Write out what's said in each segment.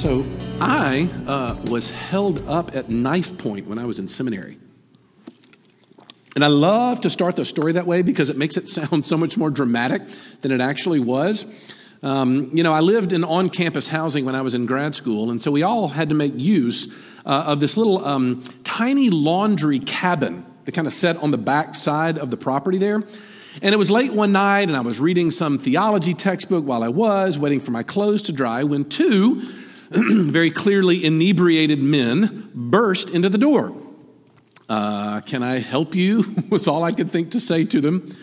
So I uh, was held up at knife point when I was in seminary. And I love to start the story that way because it makes it sound so much more dramatic than it actually was. Um, you know, I lived in on campus housing when I was in grad school, and so we all had to make use uh, of this little um, tiny laundry cabin that kind of set on the back side of the property there. And it was late one night, and I was reading some theology textbook while I was waiting for my clothes to dry when two very clearly inebriated men burst into the door. Uh, can I help you? was all I could think to say to them.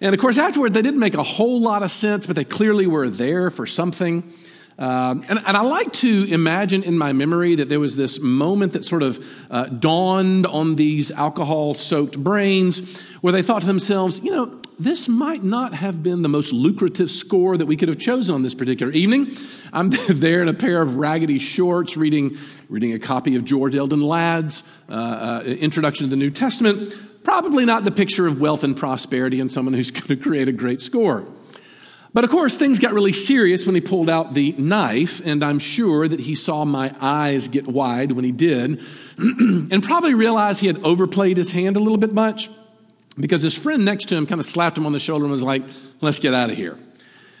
And of course, afterward, they didn't make a whole lot of sense, but they clearly were there for something. Um, and, and, I like to imagine in my memory that there was this moment that sort of uh, dawned on these alcohol soaked brains where they thought to themselves, you know, this might not have been the most lucrative score that we could have chosen on this particular evening. I'm there in a pair of raggedy shorts reading, reading a copy of George Eldon Ladd's uh, uh, Introduction to the New Testament. Probably not the picture of wealth and prosperity and someone who's going to create a great score. But of course, things got really serious when he pulled out the knife, and I'm sure that he saw my eyes get wide when he did, and probably realized he had overplayed his hand a little bit much because his friend next to him kind of slapped him on the shoulder and was like, Let's get out of here.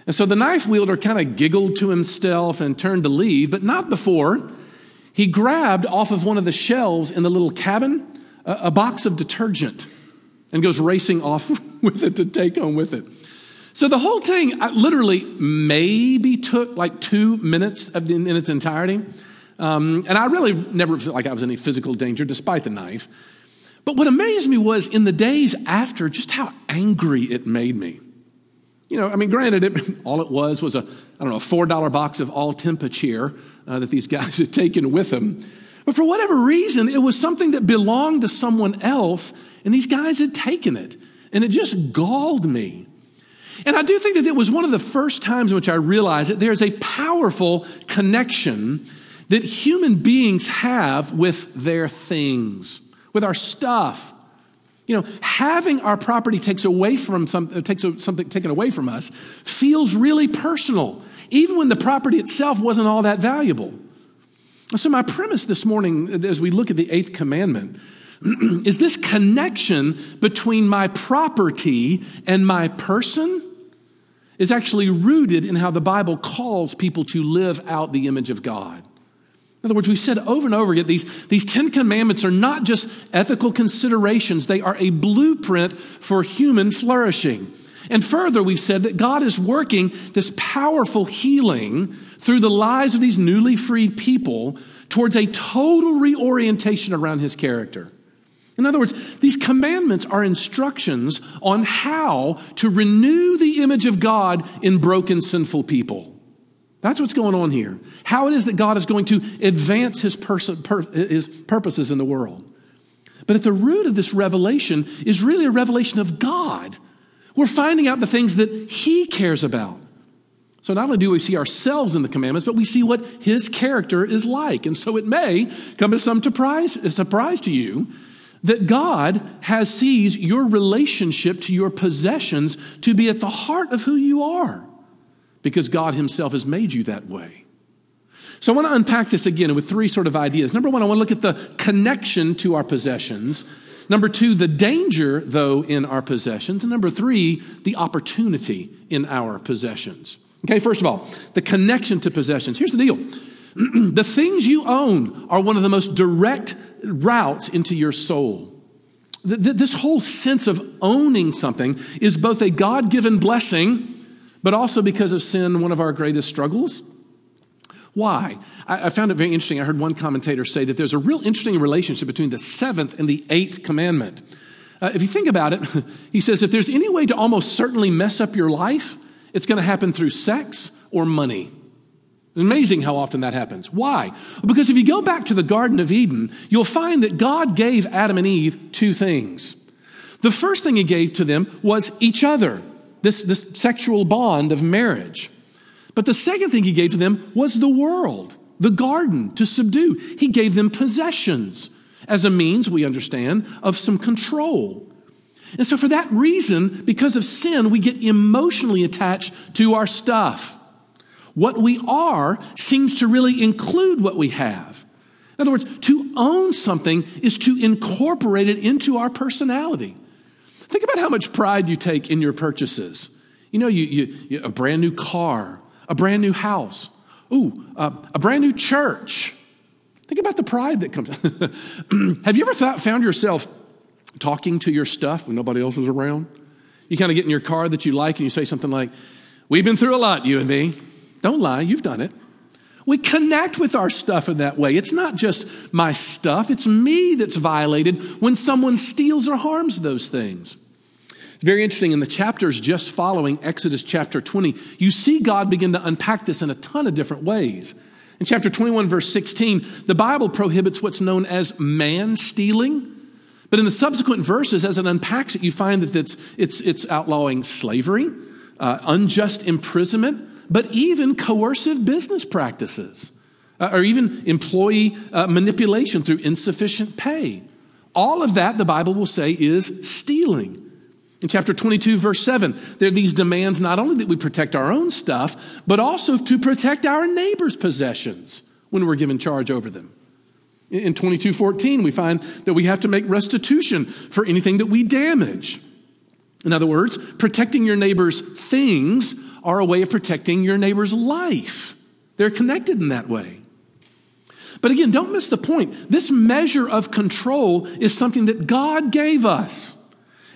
And so the knife wielder kind of giggled to himself and turned to leave, but not before he grabbed off of one of the shelves in the little cabin a, a box of detergent and goes racing off with it to take home with it. So the whole thing literally maybe took like two minutes in, in its entirety. Um, and I really never felt like I was in any physical danger despite the knife. But what amazed me was in the days after just how angry it made me. You know, I mean, granted, it, all it was was a, I don't know, a $4 box of all temperature uh, that these guys had taken with them. But for whatever reason, it was something that belonged to someone else, and these guys had taken it. And it just galled me. And I do think that it was one of the first times in which I realized that there's a powerful connection that human beings have with their things, with our stuff, you know, having our property takes away from some, uh, takes something taken away from us feels really personal, even when the property itself wasn't all that valuable. So, my premise this morning, uh, as we look at the eighth commandment, is this connection between my property and my person is actually rooted in how the Bible calls people to live out the image of God. In other words, we've said over and over again, these, these Ten Commandments are not just ethical considerations, they are a blueprint for human flourishing. And further, we've said that God is working this powerful healing through the lives of these newly freed people towards a total reorientation around his character. In other words, these commandments are instructions on how to renew the image of God in broken, sinful people. That's what's going on here. How it is that God is going to advance his, his purposes in the world. But at the root of this revelation is really a revelation of God. We're finding out the things that he cares about. So not only do we see ourselves in the commandments, but we see what his character is like. And so it may come as some surprise, a surprise to you that God has sees your relationship to your possessions to be at the heart of who you are because God Himself has made you that way. So I want to unpack this again with three sort of ideas. Number one, I want to look at the connection to our possessions. Number two, the danger, though, in our possessions. And number three, the opportunity in our possessions. Okay, first of all, the connection to possessions. Here's the deal the things you own are one of the most direct routes into your soul. This whole sense of owning something is both a God given blessing but also because of sin, one of our greatest struggles. Why? I, found it very interesting. I heard one commentator say that there's a real interesting relationship between the seventh and the eighth commandment. Uh, if you think about it, he says if there's any way to almost certainly mess up your life, it's going to happen through sex or money. Amazing how often that happens. Why? Because if you go back to the Garden of Eden, you'll find that God gave Adam and Eve two things. The first thing he gave to them was each other this, this sexual bond of marriage. But the second thing he gave to them was the world, the garden to subdue. He gave them possessions as a means, we understand, of some control. And so, for that reason, because of sin, we get emotionally attached to our stuff. what we are seems to really include what we have. In other words, to own something is to incorporate it into our personality. Think about how much pride you take in your purchases. You know, you, you, you a brand new car, a brand new house, ooh, uh, a brand new church. Think about the pride that comes. Have you ever thought, found yourself talking to your stuff when nobody else is around? You kind of get in your car that you like and you say something like, We've been through a lot, you and me. Don't lie, you've done it. We connect with our stuff in that way. It's not just my stuff, it's me that's violated when someone steals or harms those things. It's very interesting. In the chapters just following Exodus chapter 20, you see God begin to unpack this in a ton of different ways. In chapter 21, verse 16, the Bible prohibits what's known as man stealing. But in the subsequent verses, as it unpacks it, you find that it's, it's, it's outlawing slavery, uh, unjust imprisonment, but even coercive business practices, uh, or even employee uh, manipulation through insufficient pay. All of that, the Bible will say, is stealing. In chapter 22, verse 7, there are these demands not only that we protect our own stuff, but also to protect our neighbor's possessions when we're given charge over them. In 22:14 we find that we have to make restitution for anything that we damage. In other words, protecting your neighbor's things are a way of protecting your neighbor's life. They're connected in that way. But again, don't miss the point. This measure of control is something that God gave us.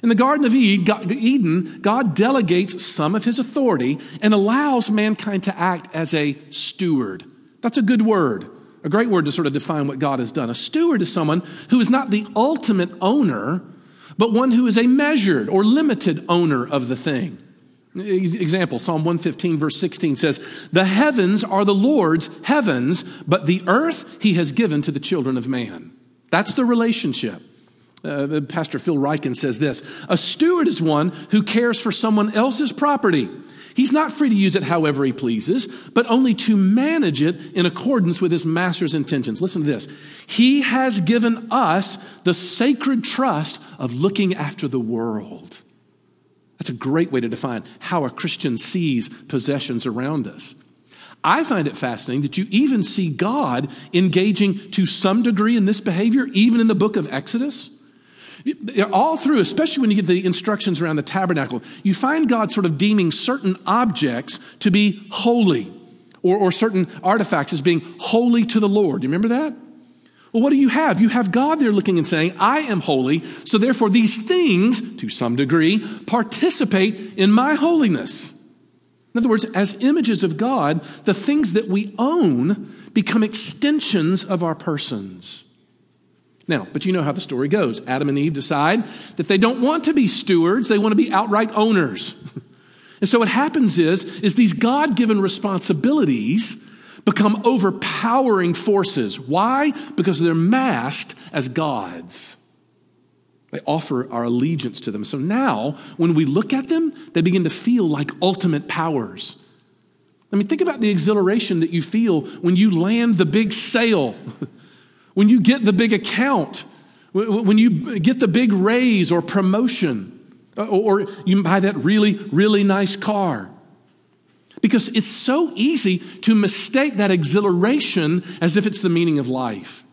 In the Garden of Eden, God delegates some of his authority and allows mankind to act as a steward. That's a good word a great word to sort of define what God has done. A steward is someone who is not the ultimate owner, but one who is a measured or limited owner of the thing. Example Psalm 115, verse 16 says, The heavens are the Lord's heavens, but the earth he has given to the children of man. That's the relationship. Uh, Pastor Phil Ryken says this A steward is one who cares for someone else's property He's not free to use it however he pleases, but only to manage it in accordance with his master's intentions. Listen to this. He has given us the sacred trust of looking after the world. That's a great way to define how a Christian sees possessions around us. I find it fascinating that you even see God engaging to some degree in this behavior, even in the book of Exodus. All through, especially when you get the instructions around the tabernacle, you find God sort of deeming certain objects to be holy or, or certain artifacts as being holy to the Lord. Do You remember that? Well, what do you have? You have God there looking and saying, I am holy, so therefore these things, to some degree, participate in my holiness. In other words, as images of God, the things that we own become extensions of our persons. Now, but you know how the story goes. Adam and Eve decide that they don't want to be stewards, they want to be outright owners. and so what happens is, is these God-given responsibilities become overpowering forces. Why? Because they're masked as gods. They offer our allegiance to them. So now, when we look at them, they begin to feel like ultimate powers. I mean, think about the exhilaration that you feel when you land the big sale. when you get the big account, when you get the big raise or promotion, uh, or you buy that really, really nice car. Because it's so easy to mistake that exhilaration as if it's the meaning of life.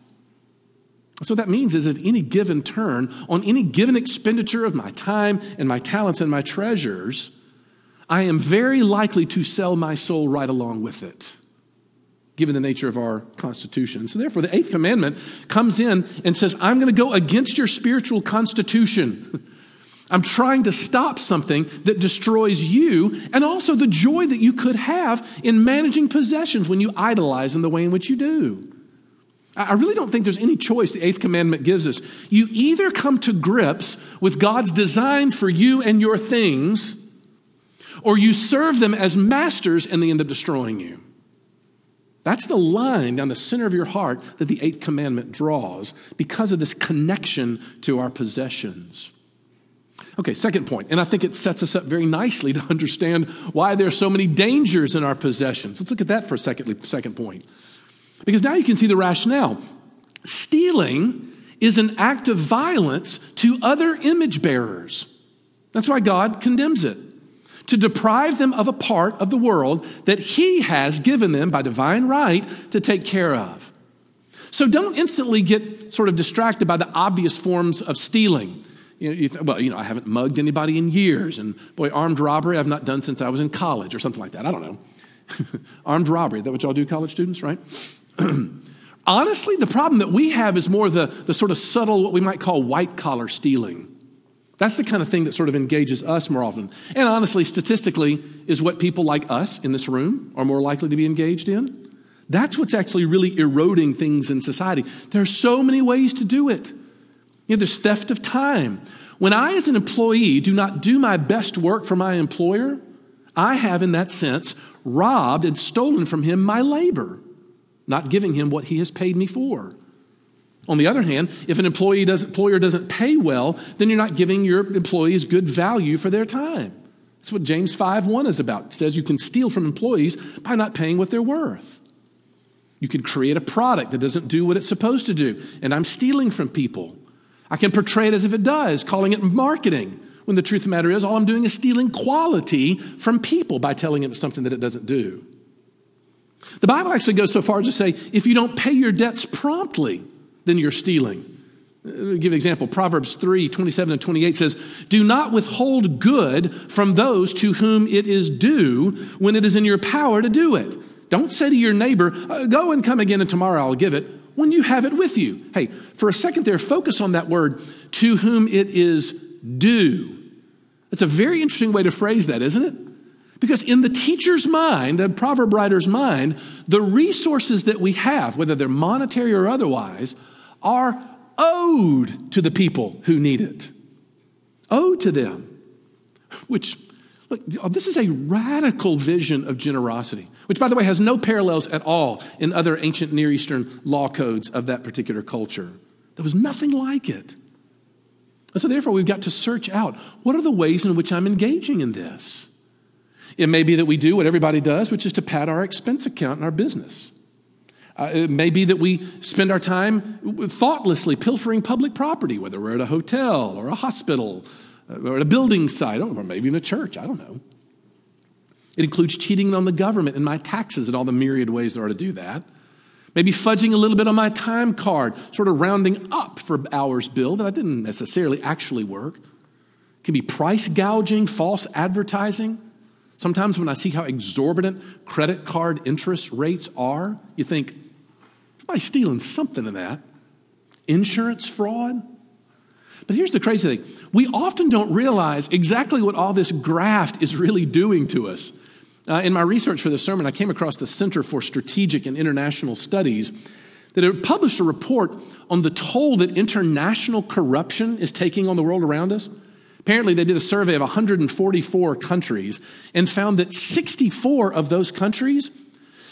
So, what that means is at any given turn, on any given expenditure of my time and my talents and my treasures, I am very likely to sell my soul right along with it given the nature of our constitution. So, therefore, the eighth commandment comes in and says, I'm going to go against your spiritual constitution. I'm trying to stop something that destroys you and also the joy that you could have in managing possessions when you idolize in the way in which you do. I really don't think there's any choice the eighth commandment gives us. You either come to grips with God's design for you and your things, or you serve them as masters and they end up destroying you. That's the line down the center of your heart that the eighth commandment draws because of this connection to our possessions. Okay, second point, and I think it sets us up very nicely to understand why there are so many dangers in our possessions. Let's look at that for a second, second point. Because now you can see the rationale. Stealing is an act of violence to other image bearers. That's why God condemns it. to deprive them of a part of the world that He has given them by divine right to take care of. So don't instantly get sort of distracted by the obvious forms of stealing. You know, you th- well, you know, I haven't mugged anybody in years, and boy, armed robbery I've not done since I was in college or something like that. I don't know. armed robbery, that what y'all do, college students, right? Honestly, the problem that we have is more the, the sort of subtle, what we might call white collar stealing. That's the kind of thing that sort of engages us more often. And honestly, statistically, is what people like us in this room are more likely to be engaged in. That's what's actually really eroding things in society. There are so many ways to do it. Know, there's theft of time. When I, as an employee, do not do my best work for my employer, I have, in that sense, robbed and stolen from him my labor, not giving him what he has paid me for. On the other hand, if an employee does, employer doesn't pay well, then you're not giving your employees good value for their time. That's what James 5 1 is about. It says you can steal from employees by not paying what they're worth. You can create a product that doesn't do what it's supposed to do, and I'm stealing from people. I can portray it as if it does, calling it marketing, when the truth of the matter is, all I'm doing is stealing quality from people by telling it something that it doesn't do. The Bible actually goes so far as to say if you don't pay your debts promptly, then you're stealing. Give an example. Proverbs 3 27 and 28 says, Do not withhold good from those to whom it is due when it is in your power to do it. Don't say to your neighbor, uh, Go and come again, and tomorrow I'll give it when you have it with you. Hey, for a second there, focus on that word, to whom it is due. That's a very interesting way to phrase that, isn't it? Because in the teacher's mind, the proverb writer's mind, the resources that we have, whether they're monetary or otherwise, are owed to the people who need it. Owed to them. Which, look, this is a radical vision of generosity, which, by the way, has no parallels at all in other ancient Near Eastern law codes of that particular culture. There was nothing like it. And so, therefore, we've got to search out what are the ways in which I'm engaging in this? It may be that we do what everybody does, which is to pad our expense account in our business. Uh, it may be that we spend our time thoughtlessly pilfering public property, whether we're at a hotel or a hospital uh, Uh, or at a building site, or maybe in a church, I don't know. It includes cheating on the government and my taxes and all the myriad ways there are to do that. Maybe fudging a little bit on my time card, sort of rounding up for hours billed that I didn't necessarily actually work. It can be price gouging, false advertising. Sometimes when I see how exorbitant credit card interest rates are, you think, somebody's stealing something in that. Insurance fraud. But here's the crazy thing we often don't realize exactly what all this graft is really doing to us. Uh, in my research for this sermon, I came across the Center for Strategic and International Studies that had published a report on the toll that international corruption is taking on the world around us. Apparently, they did a survey of 144 countries and found that 64 of those countries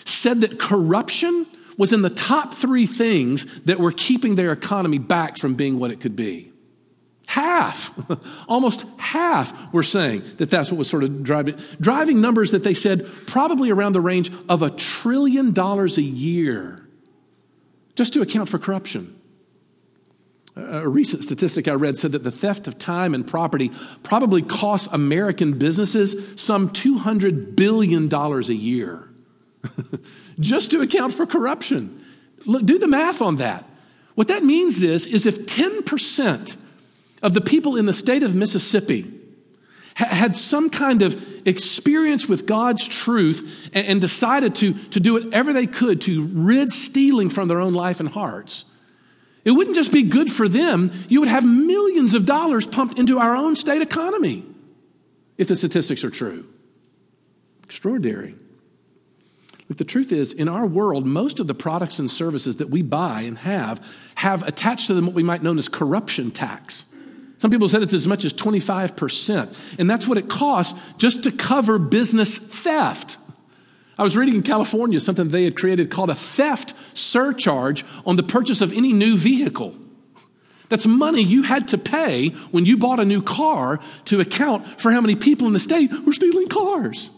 said that corruption was in the top three things that were keeping their economy back from being what it could be. Half, almost half were saying that that's what was sort of driving, driving numbers that they said probably around the range of a trillion dollars a year just to account for corruption. A recent statistic I read said that the theft of time and property probably costs American businesses some $200 billion a year just to account for corruption. Look, do the math on that. What that means is, is if 10% of the people in the state of Mississippi had some kind of experience with God's truth and, decided to, to do whatever they could to rid stealing from their own life and hearts, it wouldn't just be good for them, you would have millions of dollars pumped into our own state economy if the statistics are true. Extraordinary. But the truth is, in our world, most of the products and services that we buy and have have attached to them what we might know as corruption tax. Some people said it's as much as 25%. And that's what it costs just to cover business theft. I was reading in California something they had created called a theft surcharge on the purchase of any new vehicle. That's money you had to pay when you bought a new car to account for how many people in the state were stealing cars.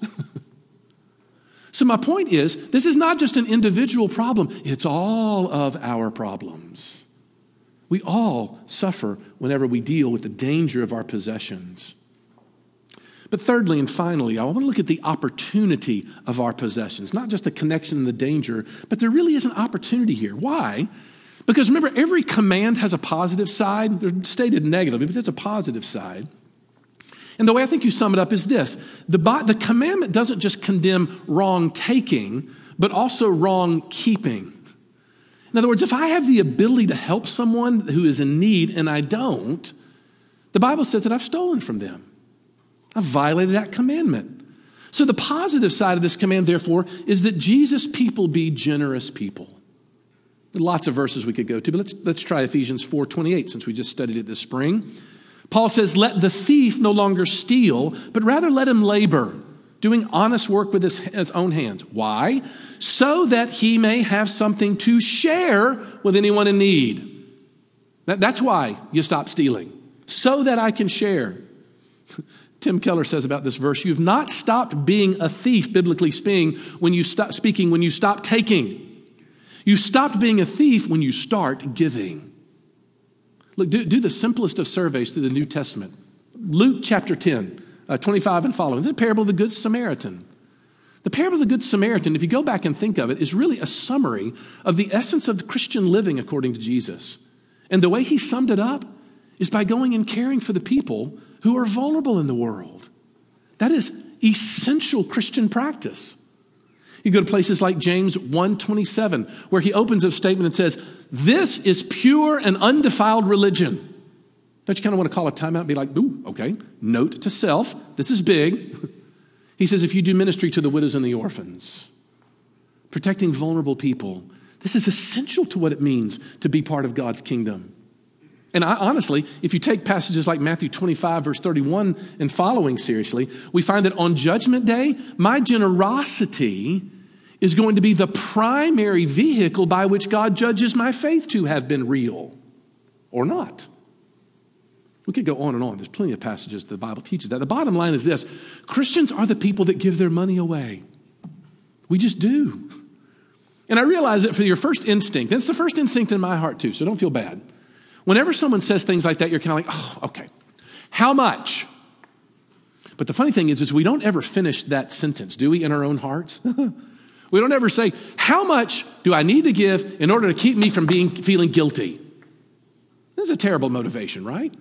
so, my point is this is not just an individual problem, it's all of our problems. We all suffer whenever we deal with the danger of our possessions. But thirdly and finally, I want to look at the opportunity of our possessions, not just the connection and the danger, but there really is an opportunity here. Why? Because remember, every command has a positive side. They're stated negatively, but there's a positive side. And the way I think you sum it up is this the, the commandment doesn't just condemn wrong taking, but also wrong keeping. In other words, if I have the ability to help someone who is in need and I don't, the Bible says that I've stolen from them. I've violated that commandment. So the positive side of this command, therefore, is that Jesus' people be generous people. Lots of verses we could go to, but let's, let's try Ephesians 4.28 since we just studied it this spring. Paul says, let the thief no longer steal, but rather let him labor, doing honest work with his, his own hands. Why? So that he may have something to share with anyone in need. That, that's why you stop stealing, so that I can share. Tim Keller says about this verse, you've not stopped being a thief, biblically speaking, when you stop speaking, when you stop taking. You stopped being a thief when you start giving. Look, do, do the simplest of surveys through the New Testament. Luke chapter 10, uh, 25 and following. This is a parable of the Good Samaritan. The parable of the Good Samaritan, if you go back and think of it, is really a summary of the essence of Christian living according to Jesus. And the way he summed it up is by going and caring for the people who are vulnerable in the world. That is essential Christian practice. You go to places like James 1:27 where he opens a statement and says, "This is pure and undefiled religion." Don't you kind of want to call a timeout and be like, "Ooh, okay, note to self, this is big." He says, "If you do ministry to the widows and the orphans, protecting vulnerable people, this is essential to what it means to be part of God's kingdom." And I, honestly, if you take passages like Matthew 25, verse 31 and following seriously, we find that on Judgment Day, my generosity is going to be the primary vehicle by which God judges my faith to have been real or not. We could go on and on. There's plenty of passages the Bible teaches that. The bottom line is this Christians are the people that give their money away. We just do. And I realize that for your first instinct, that's the first instinct in my heart too, so don't feel bad. Whenever someone says things like that, you're kind of like, oh, okay. How much? But the funny thing is, is we don't ever finish that sentence, do we, in our own hearts? we don't ever say, how much do I need to give in order to keep me from being feeling guilty? That's a terrible motivation, right?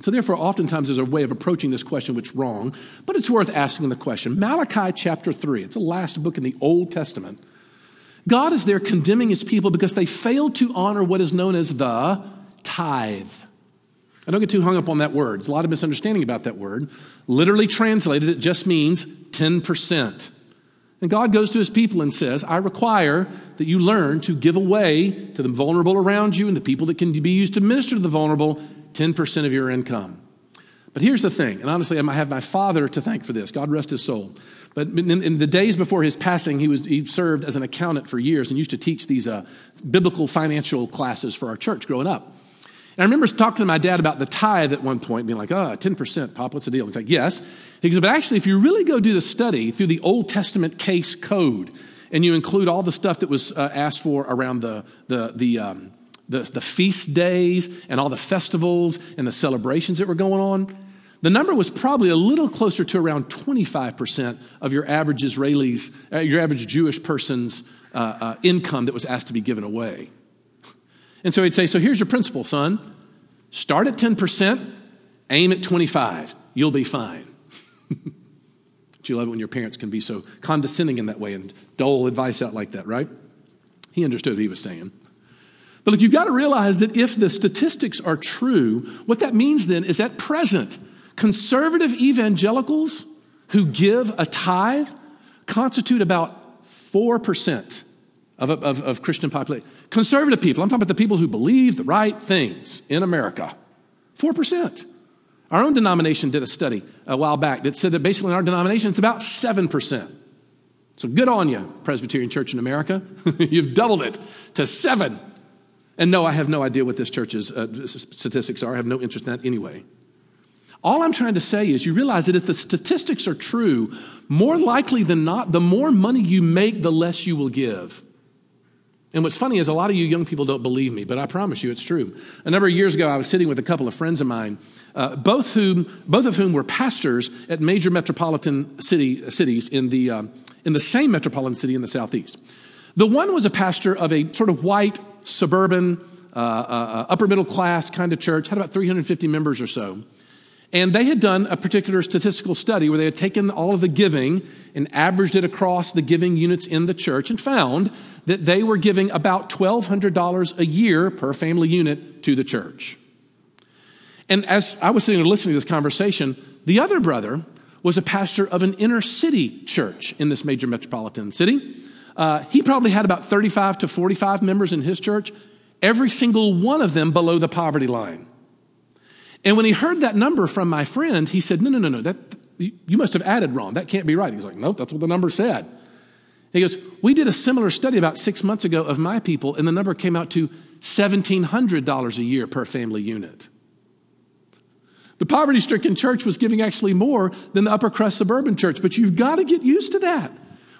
So, therefore, oftentimes there's a way of approaching this question which is wrong, but it's worth asking the question. Malachi chapter 3, it's the last book in the Old Testament. God is there condemning his people because they failed to honor what is known as the tithe. I don't get too hung up on that word. There's a lot of misunderstanding about that word. Literally translated, it just means 10%. And God goes to his people and says, I require that you learn to give away to the vulnerable around you and the people that can be used to minister to the vulnerable 10% of your income. But here's the thing, and honestly, I have my father to thank for this. God rest his soul. But in, in, the days before his passing, he, was, he served as an accountant for years and used to teach these uh, biblical financial classes for our church growing up. And I remember talking to my dad about the tithe at one point, being like, oh, 10%, Pop, what's the deal? He's like, yes. He goes, but actually, if you really go do the study through the Old Testament case code, and you include all the stuff that was uh, asked for around the, the, the, um, the, the feast days and all the festivals and the celebrations that were going on, the number was probably a little closer to around 25% of your average Israelis, uh, your average Jewish person's uh, uh, income that was asked to be given away. And so he'd say, So here's your principle, son. Start at 10%, aim at 25. You'll be fine. But you love it when your parents can be so condescending in that way and dole advice out like that, right? He understood what he was saying. But look, you've got to realize that if the statistics are true, what that means then is at present, Conservative evangelicals who give a tithe constitute about 4% of, of, of Christian population. Conservative people, I'm talking about the people who believe the right things in America, 4%. Our own denomination did a study a while back that said that basically in our denomination it's about 7%. So good on you, Presbyterian Church in America. You've doubled it to seven. And no, I have no idea what this church's uh, statistics are. I have no interest in that anyway. All I'm trying to say is you realize that if the statistics are true, more likely than not, the more money you make, the less you will give. And what's funny is a lot of you young people don't believe me, but I promise you it's true. A number of years ago, I was sitting with a couple of friends of mine, uh, both, whom, both of whom were pastors at major metropolitan city, cities in the, um, in the same metropolitan city in the southeast. The one was a pastor of a sort of white, suburban, uh, uh, uh upper middle class kind of church, had about 350 members or so. And they had done a particular statistical study where they had taken all of the giving and averaged it across the giving units in the church and found that they were giving about $1,200 a year per family unit to the church. And as I was sitting there listening to this conversation, the other brother was a pastor of an inner city church in this major metropolitan city. Uh, he probably had about 35 to 45 members in his church, every single one of them below the poverty line. And when he heard that number from my friend, he said, No, no, no, no, that, you must have added wrong. That can't be right. He was like, Nope, that's what the number said. He goes, We did a similar study about six months ago of my people, and the number came out to $1,700 a year per family unit. The poverty stricken church was giving actually more than the upper crust suburban church, but you've got to get used to that.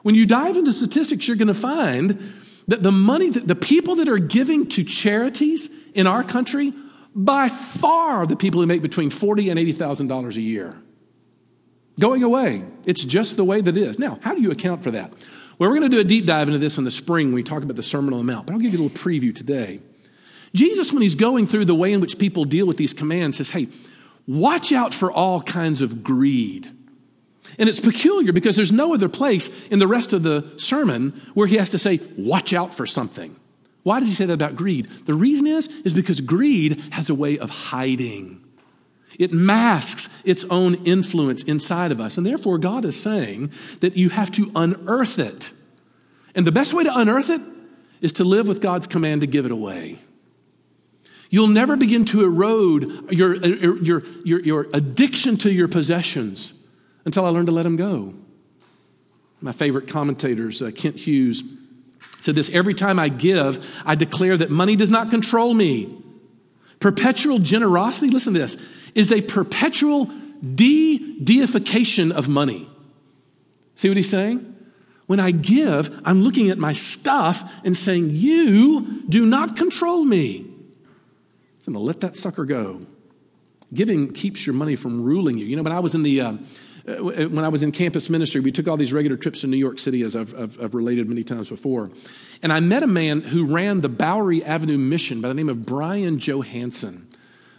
When you dive into statistics, you're going to find that the money, that the people that are giving to charities in our country by far the people who make between forty and eighty thousand dollars a year. Going away. It's just the way that it is. Now, how do you account for that? Well, we're going to do a deep dive into this in the spring when we talk about the Sermon on the Mount, but I'll give you a little preview today. Jesus, when he's going through the way in which people deal with these commands, says, Hey, watch out for all kinds of greed. And it's peculiar because there's no other place in the rest of the sermon where he has to say, Watch out for something. Why does he say that about greed? The reason is, is because greed has a way of hiding. It masks its own influence inside of us. And therefore, God is saying that you have to unearth it. And the best way to unearth it is to live with God's command to give it away. You'll never begin to erode your, your, your, your addiction to your possessions until I learned to let him go. My favorite commentators, uh, Kent Hughes, said this every time I give, I declare that money does not control me. Perpetual generosity, listen to this, is a perpetual de deification of money. See what he's saying? When I give, I'm looking at my stuff and saying, You do not control me. I'm going to let that sucker go. Giving keeps your money from ruling you. You know, when I was in the. Uh, when I was in campus ministry, we took all these regular trips to New York City, as I've, I've, I've, related many times before. And I met a man who ran the Bowery Avenue mission by the name of Brian Johansson.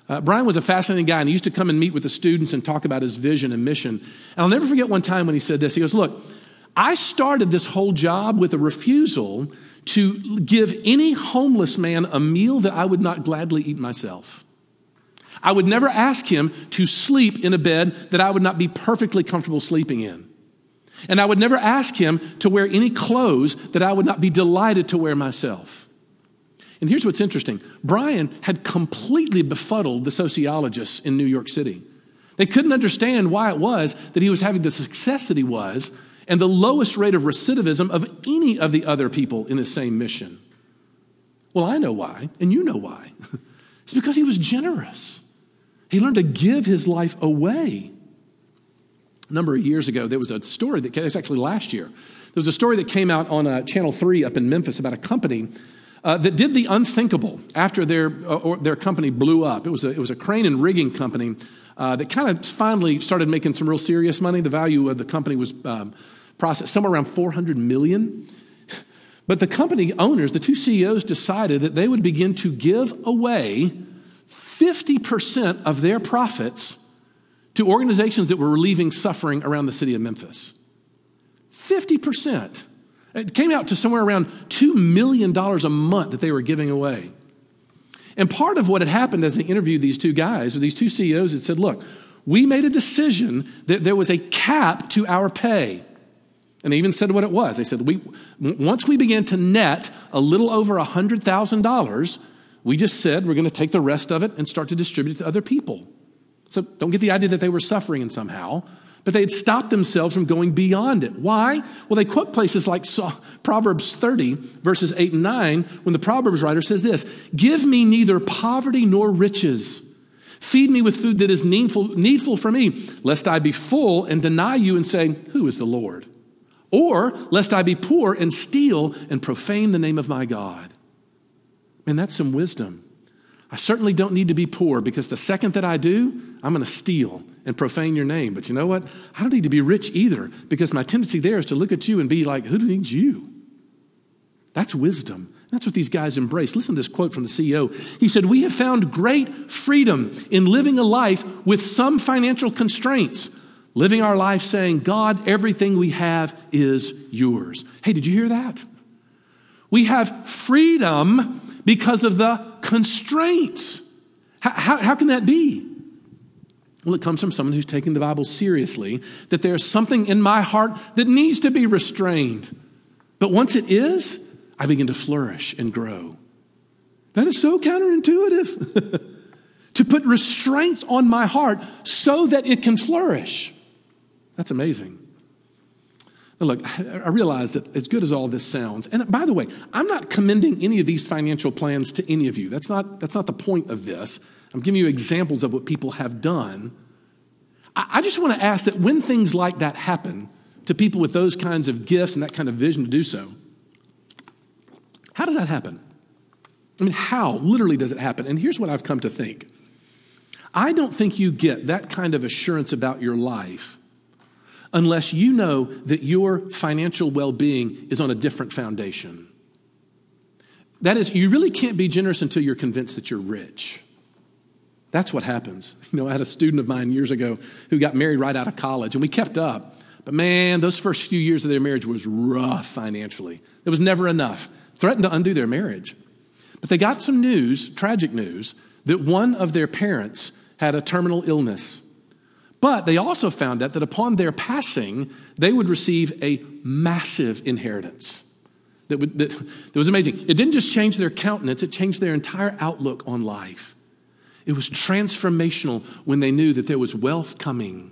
Uh, Brian was a fascinating guy, and he used to come and meet with the students and talk about his vision and mission. And I'll never forget one time when he said this. He goes, Look, I started this whole job with a refusal to give any homeless man a meal that I would not gladly eat myself. I would never ask him to sleep in a bed that I would not be perfectly comfortable sleeping in. And I would never ask him to wear any clothes that I would not be delighted to wear myself. And here's what's interesting Brian had completely befuddled the sociologists in New York City. They couldn't understand why it was that he was having the success that he was and the lowest rate of recidivism of any of the other people in the same mission. Well, I know why, and you know why. it's because he was generous. He learned to give his life away. A number of years ago, there was a story that came, it's actually last year. There was a story that came out on uh, Channel 3 up in Memphis about a company uh, that did the unthinkable after their, uh, their company blew up. It was a, it was a crane and rigging company uh, that kind of finally started making some real serious money. The value of the company was um, processed somewhere around 400 million. But the company owners, the two CEOs, decided that they would begin to give away 50% of their profits to organizations that were relieving suffering around the city of Memphis. 50%. It came out to somewhere around $2 million a month that they were giving away. And part of what had happened as they interviewed these two guys, or these two CEOs, had said, look, we made a decision that there was a cap to our pay. And they even said what it was. They said, we, once we began to net a little over $100,000, we just said we're going to take the rest of it and start to distribute it to other people. So don't get the idea that they were suffering in somehow, but they had stopped themselves from going beyond it. Why? Well, they quote places like Proverbs 30, verses 8 and 9, when the Proverbs writer says this Give me neither poverty nor riches. Feed me with food that is needful, needful for me, lest I be full and deny you and say, Who is the Lord? or lest I be poor and steal and profane the name of my God. Man, that's some wisdom. I certainly don't need to be poor because the second that I do, I'm going to steal and profane your name. But you know what? I don't need to be rich either because my tendency there is to look at you and be like, who needs you? That's wisdom. That's what these guys embrace. Listen to this quote from the CEO. He said, We have found great freedom in living a life with some financial constraints, living our life saying, God, everything we have is yours. Hey, did you hear that? We have freedom because of the constraints. How, how, how can that be? Well, it comes from someone who's taking the Bible seriously, that there's something in my heart that needs to be restrained. But once it is, I begin to flourish and grow. That is so counterintuitive. to put restraints on my heart so that it can flourish. That's amazing. Now, look, I realize that as good as all this sounds, and by the way, I'm not commending any of these financial plans to any of you. That's not, that's not the point of this. I'm giving you examples of what people have done. I, I just want to ask that when things like that happen to people with those kinds of gifts and that kind of vision to do so, how does that happen? I mean, how literally does it happen? And here's what I've come to think I don't think you get that kind of assurance about your life unless you know that your financial well being is on a different foundation. That is, you really can't be generous until you're convinced that you're rich. That's what happens. You know, I had a student of mine years ago who got married right out of college, and we kept up. But man, those first few years of their marriage was rough financially. It was never enough threatened to undo their marriage. But they got some news, tragic news, that one of their parents had a terminal illness. But they also found out that upon their passing, they would receive a massive inheritance. That, would, that, that was amazing. It didn't just change their countenance, it changed their entire outlook on life. It was transformational when they knew that there was wealth coming.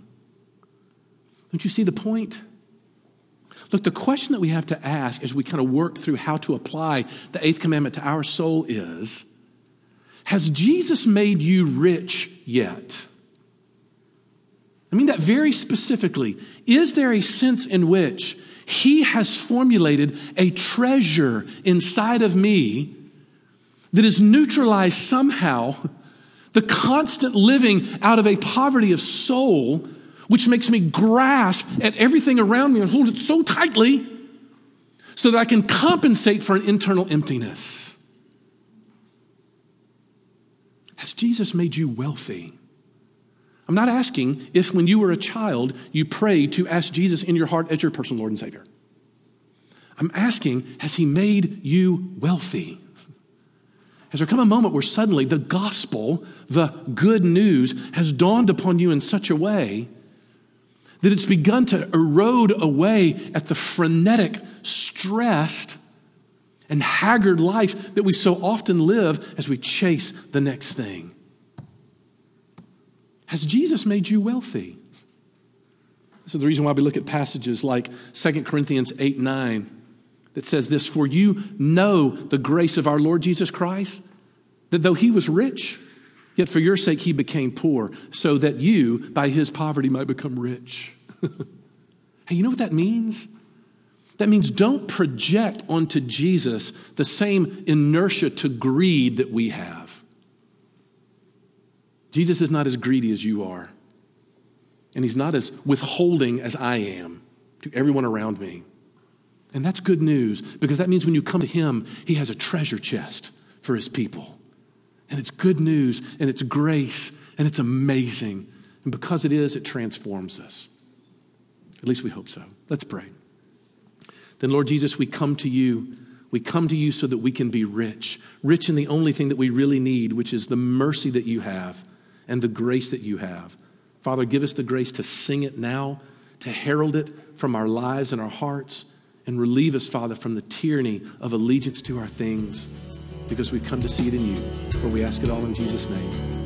Don't you see the point? Look, the question that we have to ask as we kind of work through how to apply the eighth commandment to our soul is Has Jesus made you rich yet? I mean that very specifically. Is there a sense in which he has formulated a treasure inside of me that has neutralized somehow the constant living out of a poverty of soul which makes me grasp at everything around me and hold it so tightly so that I can compensate for an internal emptiness. Has Jesus made you wealthy? I'm not asking if, when you were a child, you prayed to ask Jesus in your heart as your personal Lord and Savior. I'm asking, has He made you wealthy? Has there come a moment where suddenly the gospel, the good news, has dawned upon you in such a way that it's begun to erode away at the frenetic, stressed, and haggard life that we so often live as we chase the next thing. Has Jesus made you wealthy? This is the reason why we look at passages like 2 Corinthians 8 9 that says this For you know the grace of our Lord Jesus Christ, that though he was rich, Yet for your sake he became poor, so that you, by his poverty, might become rich. hey, you know what that means? That means don't project onto Jesus the same inertia to greed that we have. Jesus is not as greedy as you are, and he's not as withholding as I am to everyone around me. And that's good news because that means when you come to him, he has a treasure chest for his people. And it's good news and it's grace and it's amazing. And because it is, it transforms us. At least we hope so. Let's pray. Then, Lord Jesus, we come to you. We come to you so that we can be rich, rich in the only thing that we really need, which is the mercy that you have and the grace that you have. Father, give us the grace to sing it now, to herald it from our lives and our hearts, and relieve us, Father, from the tyranny of allegiance to our things because we've come to see it in you. For we ask it all in Jesus' name.